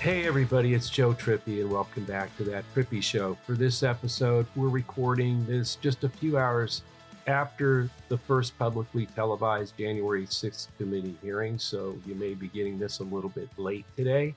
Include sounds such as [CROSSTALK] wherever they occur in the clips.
Hey, everybody, it's Joe Trippi, and welcome back to that Trippi Show. For this episode, we're recording this just a few hours after the first publicly televised January 6th committee hearing, so you may be getting this a little bit late today.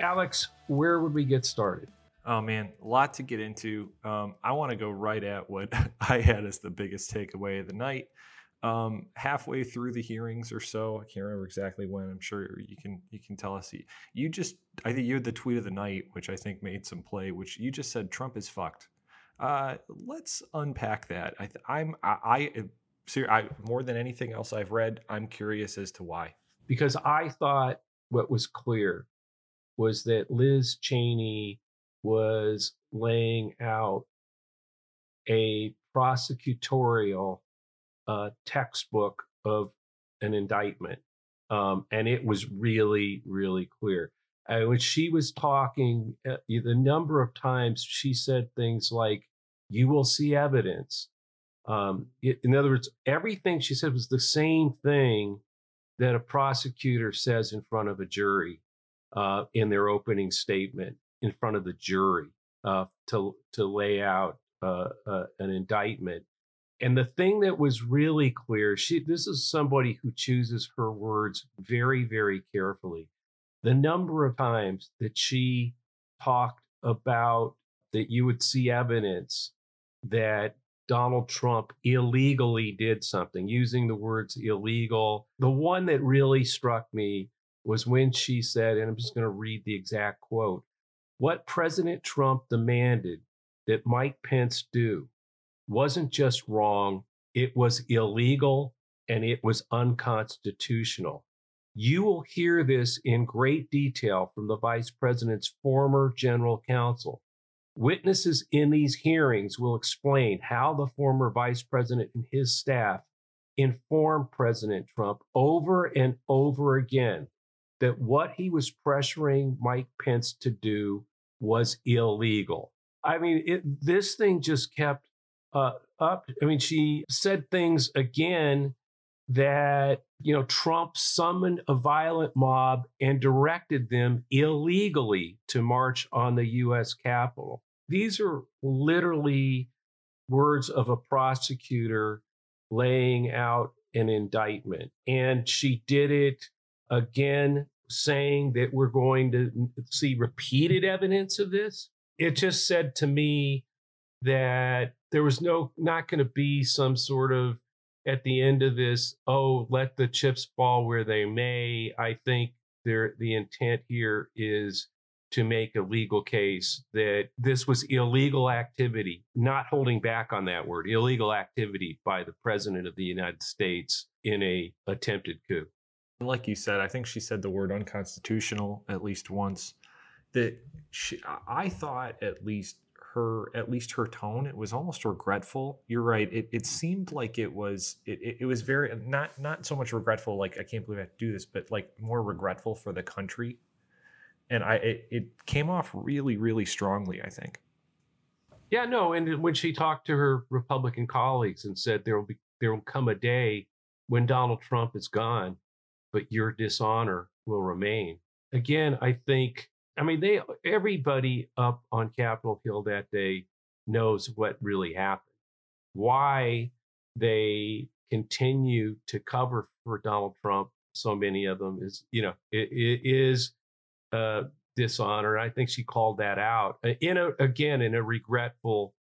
Alex, where would we get started? Oh man, a lot to get into. Um, I want to go right at what [LAUGHS] I had as the biggest takeaway of the night um, halfway through the hearings or so. I can't remember exactly when. I'm sure you can you can tell us. You just I think you had the tweet of the night, which I think made some play. Which you just said Trump is fucked. Uh, let's unpack that. I th- I'm I, I, I more than anything else I've read, I'm curious as to why. Because I thought what was clear was that Liz Cheney was laying out a prosecutorial uh, textbook of an indictment. Um, and it was really, really clear. And when she was talking, uh, the number of times she said things like, you will see evidence. Um, it, in other words, everything she said was the same thing that a prosecutor says in front of a jury uh, in their opening statement in front of the jury uh, to to lay out uh, uh an indictment. And the thing that was really clear, she this is somebody who chooses her words very, very carefully. The number of times that she talked about that you would see evidence that Donald Trump illegally did something, using the words illegal. The one that really struck me was when she said, and I'm just going to read the exact quote what President Trump demanded that Mike Pence do wasn't just wrong, it was illegal and it was unconstitutional. You will hear this in great detail from the vice president's former general counsel. Witnesses in these hearings will explain how the former vice president and his staff informed President Trump over and over again that what he was pressuring Mike Pence to do was illegal. I mean, it, this thing just kept uh, up. I mean, she said things again that, you know, Trump summoned a violent mob and directed them illegally to march on the U.S. Capitol. These are literally words of a prosecutor laying out an indictment. And she did it again, saying that we're going to see repeated evidence of this. It just said to me that there was no not going to be some sort of at the end of this oh let the chips fall where they may. I think there the intent here is to make a legal case that this was illegal activity not holding back on that word illegal activity by the president of the united states in a attempted coup. Like you said i think she said the word unconstitutional at least once that she, i thought at least her at least her tone it was almost regretful. You're right it, it seemed like it was it, it was very not not so much regretful like i can't believe i have to do this but like more regretful for the country. And i it, it came off really really strongly i think. Yeah no and when she talked to her republican colleagues and said there will be there will come a day when donald trump is gone but your dishonor will remain. Again i think I mean, they everybody up on Capitol Hill that day knows what really happened. Why they continue to cover for Donald Trump, so many of them is, you know, it, it is uh, dishonor. I think she called that out uh, in a again in a regretful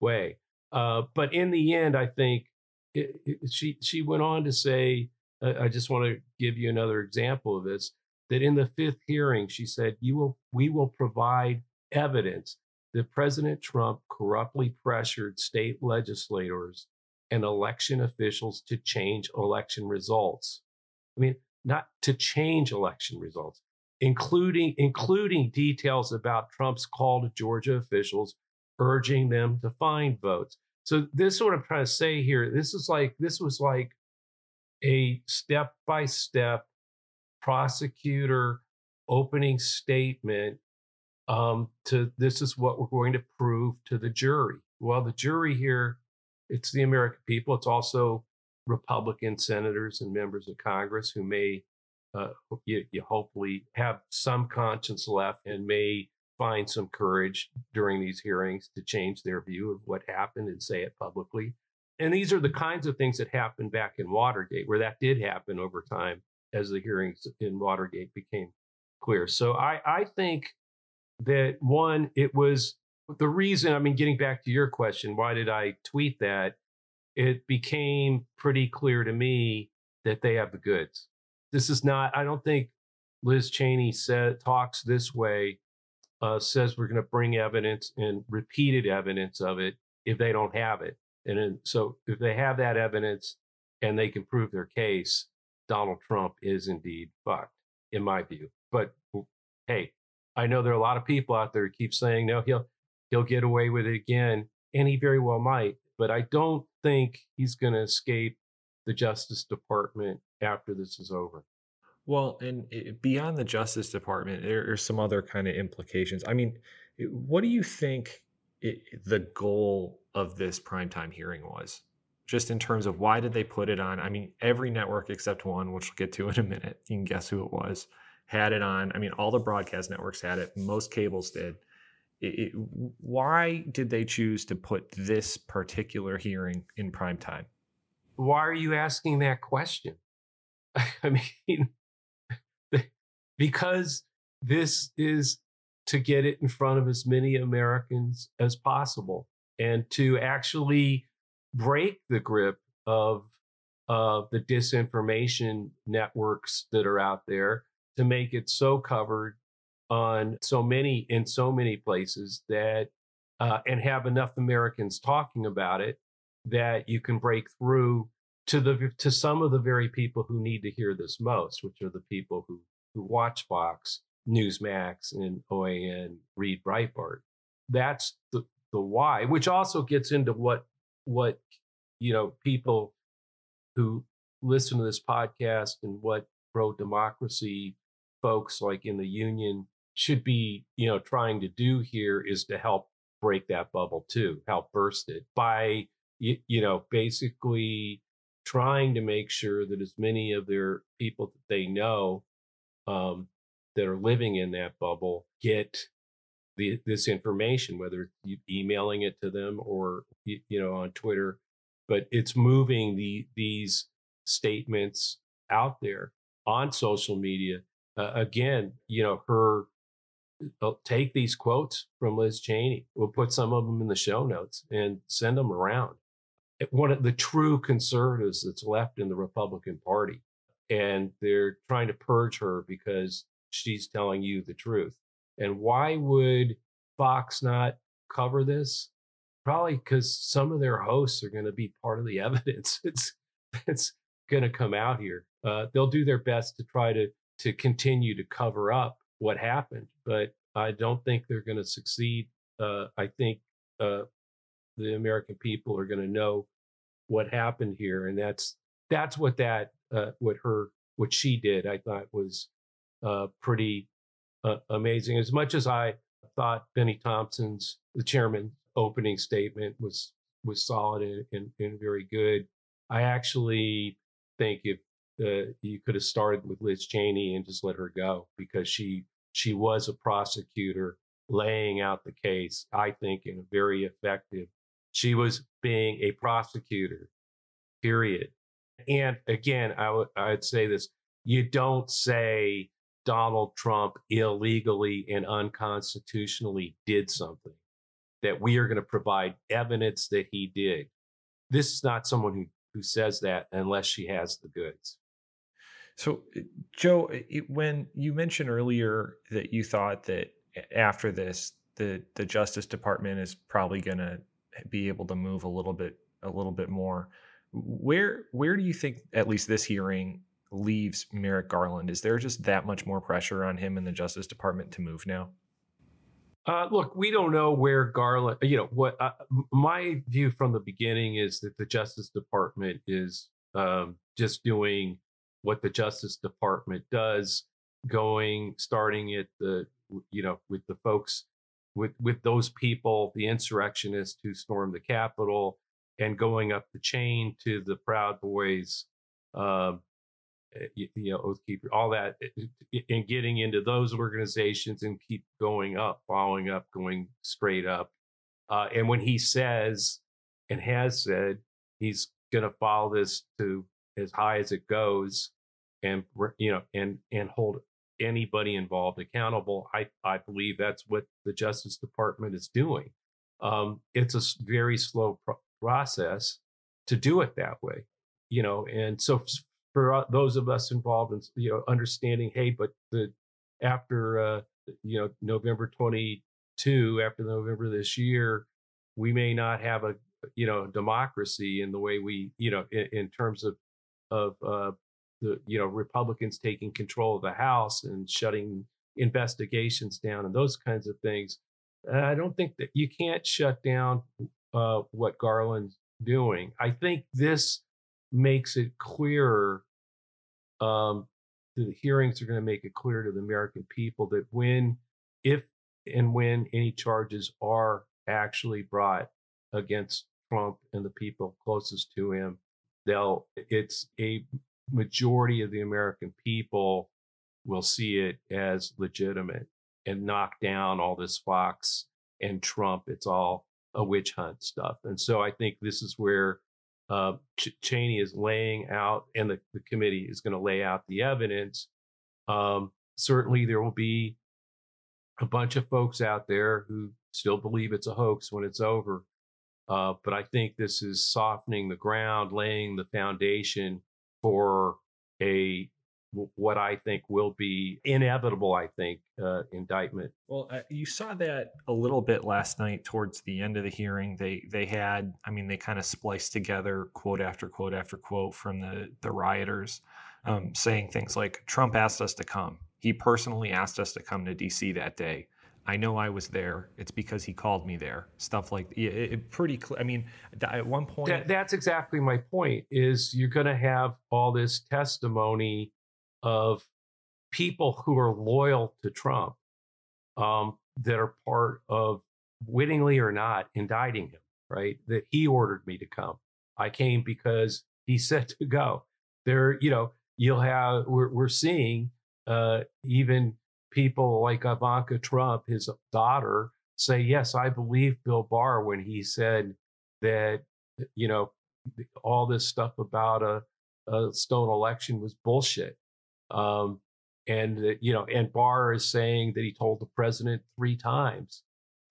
way. Uh, but in the end, I think it, it, she she went on to say, uh, I just want to give you another example of this that in the fifth hearing, she said, you will, we will provide evidence that President Trump corruptly pressured state legislators and election officials to change election results. I mean, not to change election results, including including details about Trump's call to Georgia officials urging them to find votes. So this is what I'm trying to say here. This is like this was like a step by step prosecutor opening statement um, to this is what we're going to prove to the jury. Well, the jury here, it's the American people. It's also Republican senators and members of Congress who may uh, you, you hopefully have some conscience left and may find some courage during these hearings to change their view of what happened and say it publicly. And these are the kinds of things that happened back in Watergate, where that did happen over time as the hearings in Watergate became clear. So I, I think that one, it was the reason, I mean, getting back to your question, why did I tweet that? It became pretty clear to me that they have the goods. This is not, I don't think Liz Cheney said talks this way, uh, says we're going to bring evidence and repeated evidence of it if they don't have it. And then, so if they have that evidence and they can prove their case, Donald Trump is indeed fucked, in my view. But hey, I know there are a lot of people out there who keep saying no, he'll he'll get away with it again, and he very well might. But I don't think he's going to escape the Justice Department after this is over. Well, and eh, beyond the Justice Department, there are some other kind of implications. I mean, eh, what do you think it, the goal of this primetime hearing was? Just in terms of why did they put it on? I mean, every network except one, which we'll get to [LAUGHS] in a minute, you can guess who it was, had it on. I mean, all the broadcast networks had it, most cables did. It, it, why did they choose to put this particular hearing in prime time? Why are you asking that question? [LAUGHS] I mean, [LAUGHS] because this is to get it in front of as many Americans as possible and to actually break the grip of of the disinformation networks that are out there to make it so covered on so many in so many places that uh, and have enough Americans talking about it that you can break through to the to some of the very people who need to hear this most, which are the people who who watch Fox, Newsmax, and OAN, read Breitbart. That's the the why, which also gets into what what you know people who listen to this podcast and what pro democracy folks like in the union should be you know trying to do here is to help break that bubble too help burst it by you, know basically trying to make sure that as many of their people that they know um, that are living in that bubble get the, this information, whether emailing it to them or you know on Twitter. But it's moving the these statements out there on social media. Uh, again, you know, her uh, take these quotes from Liz Cheney. We'll put some of them in the show notes and send them around. One of the true conservatives that's left in the Republican Party and they're trying to purge her because she's telling you the truth. And why would Fox not cover this? Probably because some of their hosts are going to be part of the [LAUGHS] evidence. It's it's going to come out here. Uh, they'll do their best to try to to continue to cover up what happened, but I don't think they're going to succeed. Uh, I think uh, the American people are going to know what happened here, and that's that's what that uh, what her what she did I thought was uh, pretty uh, amazing. As much as I thought Bennie Thompson's the chairman opening statement was was solid and, and, and very good, I actually think if uh, you could have started with Liz Cheney and just let her go because she she was a prosecutor laying out the case. I think in a very effective. She was being a prosecutor. Period. And again, I would I'd say this: you don't say Donald Trump illegally and unconstitutionally did something. That we are going to provide evidence that he did. This is not someone who who says that unless she has the goods. So, uh, Joe, when you mentioned earlier that you thought that after this, the the Justice Department is probably going to be able to move a little bit a little bit more. Where where do you think at least this hearing leaves Merrick Garland? Is there just that much more pressure on him in the Justice Department to move now? Uh, look, we don't know where Garland. You know what? Uh, my view from the beginning is that the Justice Department is um, just doing what the Justice Department does, going starting at the you know with the folks with with those people, the insurrectionists who stormed the Capitol, and going up the chain to the Proud Boys, uh, you, you know, Oath Keeper, all that, and getting into those organizations and keep going up, following up, going straight up. Uh, and when he says and has said he's going to follow this to as high as it goes, and you know, and and hold anybody involved accountable, I I believe that's what the Justice Department is doing. Um, it's a very slow pro- process to do it that way, you know, and so for those of us involved in you know understanding hey but the after uh you know november 22 after november this year we may not have a you know democracy in the way we you know in, in terms of of uh the you know republicans taking control of the house and shutting investigations down and those kinds of things. I don't think that you can't shut down uh what garland's doing. I think this makes it clearer. Um, the hearings are going to make it clear to the American people that when, if and when any charges are actually brought against Trump and the people closest to him, they'll it's a majority of the American people will see it as legitimate and knock down all this Fox and Trump. It's all a witch hunt stuff. And so I think this is where uh, Ch- Cheney is laying out, and the, the committee is going to lay out the evidence. Um, certainly, there will be a bunch of folks out there who still believe it's a hoax when it's over. Uh, but I think this is softening the ground, laying the foundation for a what I think will be inevitable, I think, uh, indictment. Well, uh, you saw that a little bit last night towards the end of the hearing. They they had, I mean, they kind of spliced together quote after quote after quote from the the rioters, um, saying things like, "Trump asked us to come. He personally asked us to come to D.C. that day." I know I was there. It's because he called me there. Stuff like it, it pretty clear. I mean, at one point, that, that's exactly my point. Is you're going to have all this testimony of people who are loyal to Trump um, that are part of wittingly or not indicting him, right? That he ordered me to come. I came because he [LAUGHS] said to go. There, you know, you'll have, we're, we're seeing uh, even people like Ivanka Trump, his daughter, say, yes, I believe Bill Barr when he said that, you know, all this stuff about a, a stolen election was bullshit. Um, and you know, and Barr is saying that he told the president three times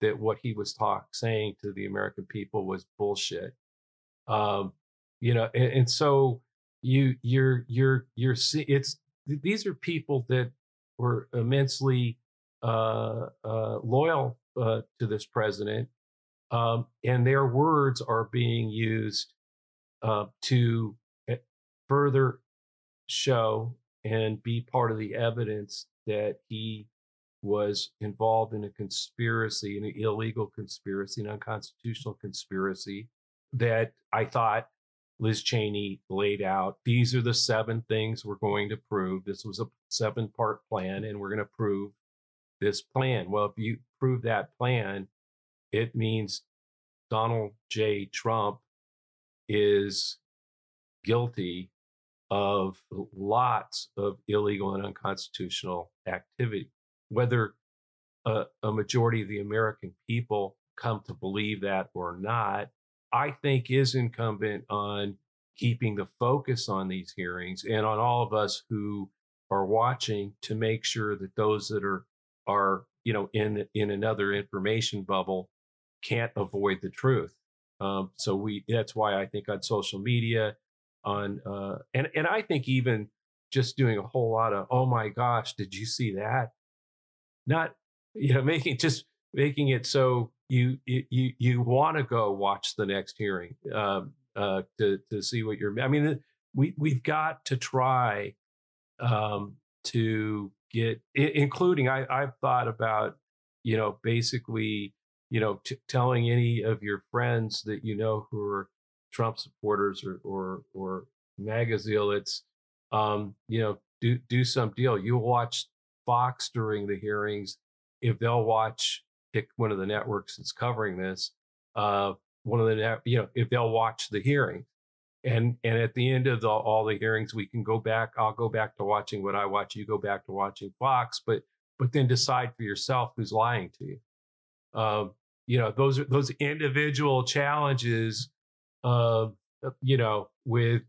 that what he was talk saying to the American people was bullshit. Um, you know, and, and so you you're you're you're see it's these are people that were immensely uh, uh, loyal uh, to this president, um, and their words are being used uh, to eh, further show and be part of the evidence that he was involved in a conspiracy, an illegal conspiracy, an unconstitutional conspiracy that I thought Liz Cheney laid out. These are the seven things we're going to prove. This was a seven part plan, and we're going to prove this plan. Well, if you prove that plan, it means Donald J. Trump is guilty of lots of illegal and unconstitutional activity. Whether a, a, majority of the American people come to believe that or not, I think is incumbent on keeping the focus on these hearings and on all of us who are watching to make sure that those that are are you know in in another information bubble can't avoid the truth. Um, so we that's why I think on social media on uh and and I think even just doing a whole lot of oh my gosh did you see that? Not [LAUGHS] you know making just making it so you you you want to go watch the next hearing um uh to to see what you're I mean we we've got to try um to get including I I've thought about you know basically you know t- telling any of your friends that you know who are Trump supporters or or or MAGA zealots, um, you know, do do some deal. You watch Fox during the hearings. If they'll watch, pick one of the networks that's covering this. Uh, one of the net, you know, if they'll watch the hearing, and and at the end of the, all the hearings, we can go back. I'll go back to watching what I watch. You go back to watching Fox, but but then decide for yourself who's lying to you. Uh, you know, those those individual challenges. Uh, you know, with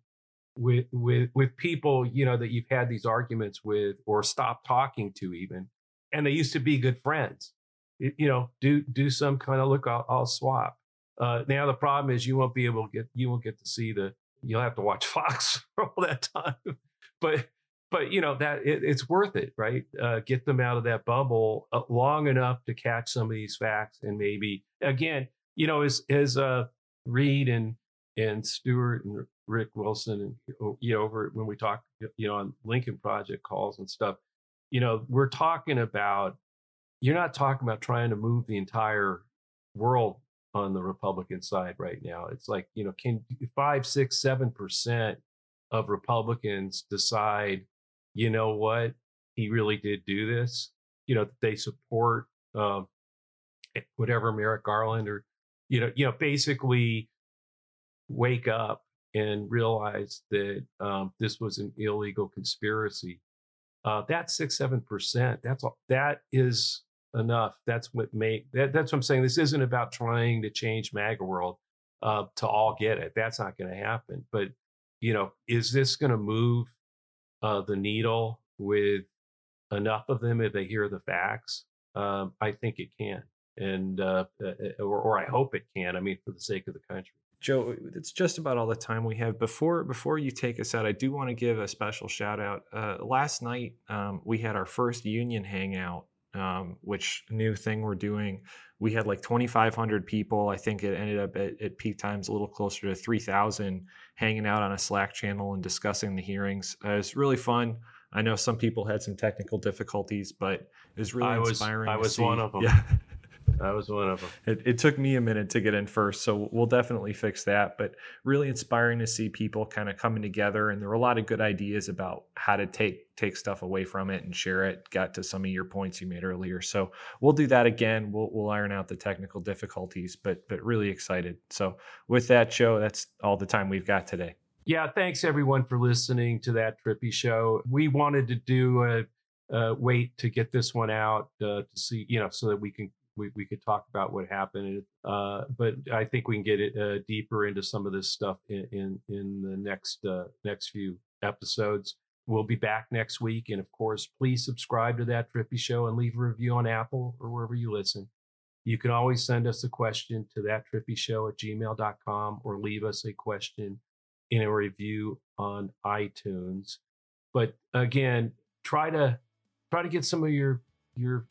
with with with people you know that you've had these arguments with or stopped talking to even and they used to be good friends. It, you know do do some kind of look i'll, I'll swap. Uh, now the problem is you won't be able to get you won't get to see the you'll have to watch [LAUGHS] fox for all that time. But but you know that it, it's worth it right? Uh, get them out of that bubble uh, long enough to catch some of these facts and maybe again you know as as uh reed and and Stuart and Rick Wilson and you know over when we talk you know on Lincoln Project calls and stuff, you know we're talking about you're not talking about trying to move the entire world on the Republican side right now. It's like you know can five, six, seven percent of Republicans decide, you know what, he really did do this. You know they support um, whatever Merrick Garland or you know you know basically wake up and realize that um, this was an illegal conspiracy. Uh, that's six, seven percent. That's all, that is enough. That's what make that, that's what I'm saying. This isn't about trying to change MAGA world uh, to all get it. That's not going to happen. But you know, is this going to move uh, the needle with enough of them if they hear the facts? Um, I think it can, and uh, uh, or, or I hope it can. I mean, for the sake of the country. Joe, it's just about all the time we have. Before before you take us out, I do want to give a special shout out. Uh, last night um, we had our first union hangout, um, which new thing we're doing. We had like 2,500 people. I think it ended up at, at peak times a little closer to 3,000 hanging out on a Slack channel and discussing the hearings. Uh, was really fun. I know some people had some technical difficulties, but it was really I inspiring. Was, I was see. one of them. Yeah. [LAUGHS] I was one of them. It, it, took me a minute to get in first, so we'll definitely fix that. But really inspiring to see people kind of coming together, and there were a lot of good ideas about how to take take stuff away from it and share it. Got to some of your points you made earlier, so we'll do that again. We'll we'll iron out the technical difficulties, but but really excited. So with that, Joe, that's all the time we've got today. Yeah, thanks everyone for listening to that trippi show. We wanted to do a, a wait to get this one out uh, to see, you know, so that we can we, we could talk about what happened. Uh, but I think we can get it uh, deeper into some of this stuff in in, in the next uh, next few episodes. We'll be back next week, and of course, please subscribe to that Trippi Show and leave a review on Apple or wherever you listen. You can always send us a question to that trippi show at gmail.com or leave us a question in a review on iTunes. But again, try to try to get some of your your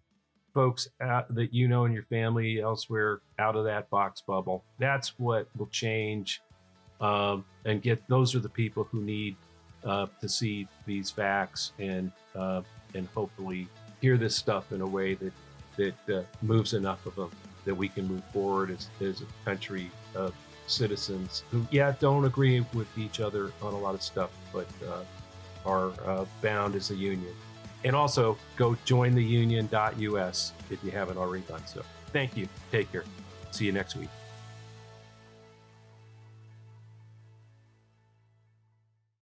folks that you know in your family elsewhere out of that box bubble. That's what will change um, and get. Those are the people who need uh, to see these facts and uh, and hopefully hear this stuff in a way that that uh, moves enough of them that we can move forward as, as a country of citizens who, yeah, don't agree with each other on a lot of stuff, but uh, are uh, bound as a union. And also go join the union.us if you haven't already done so. Thank you. Take care. See you next week.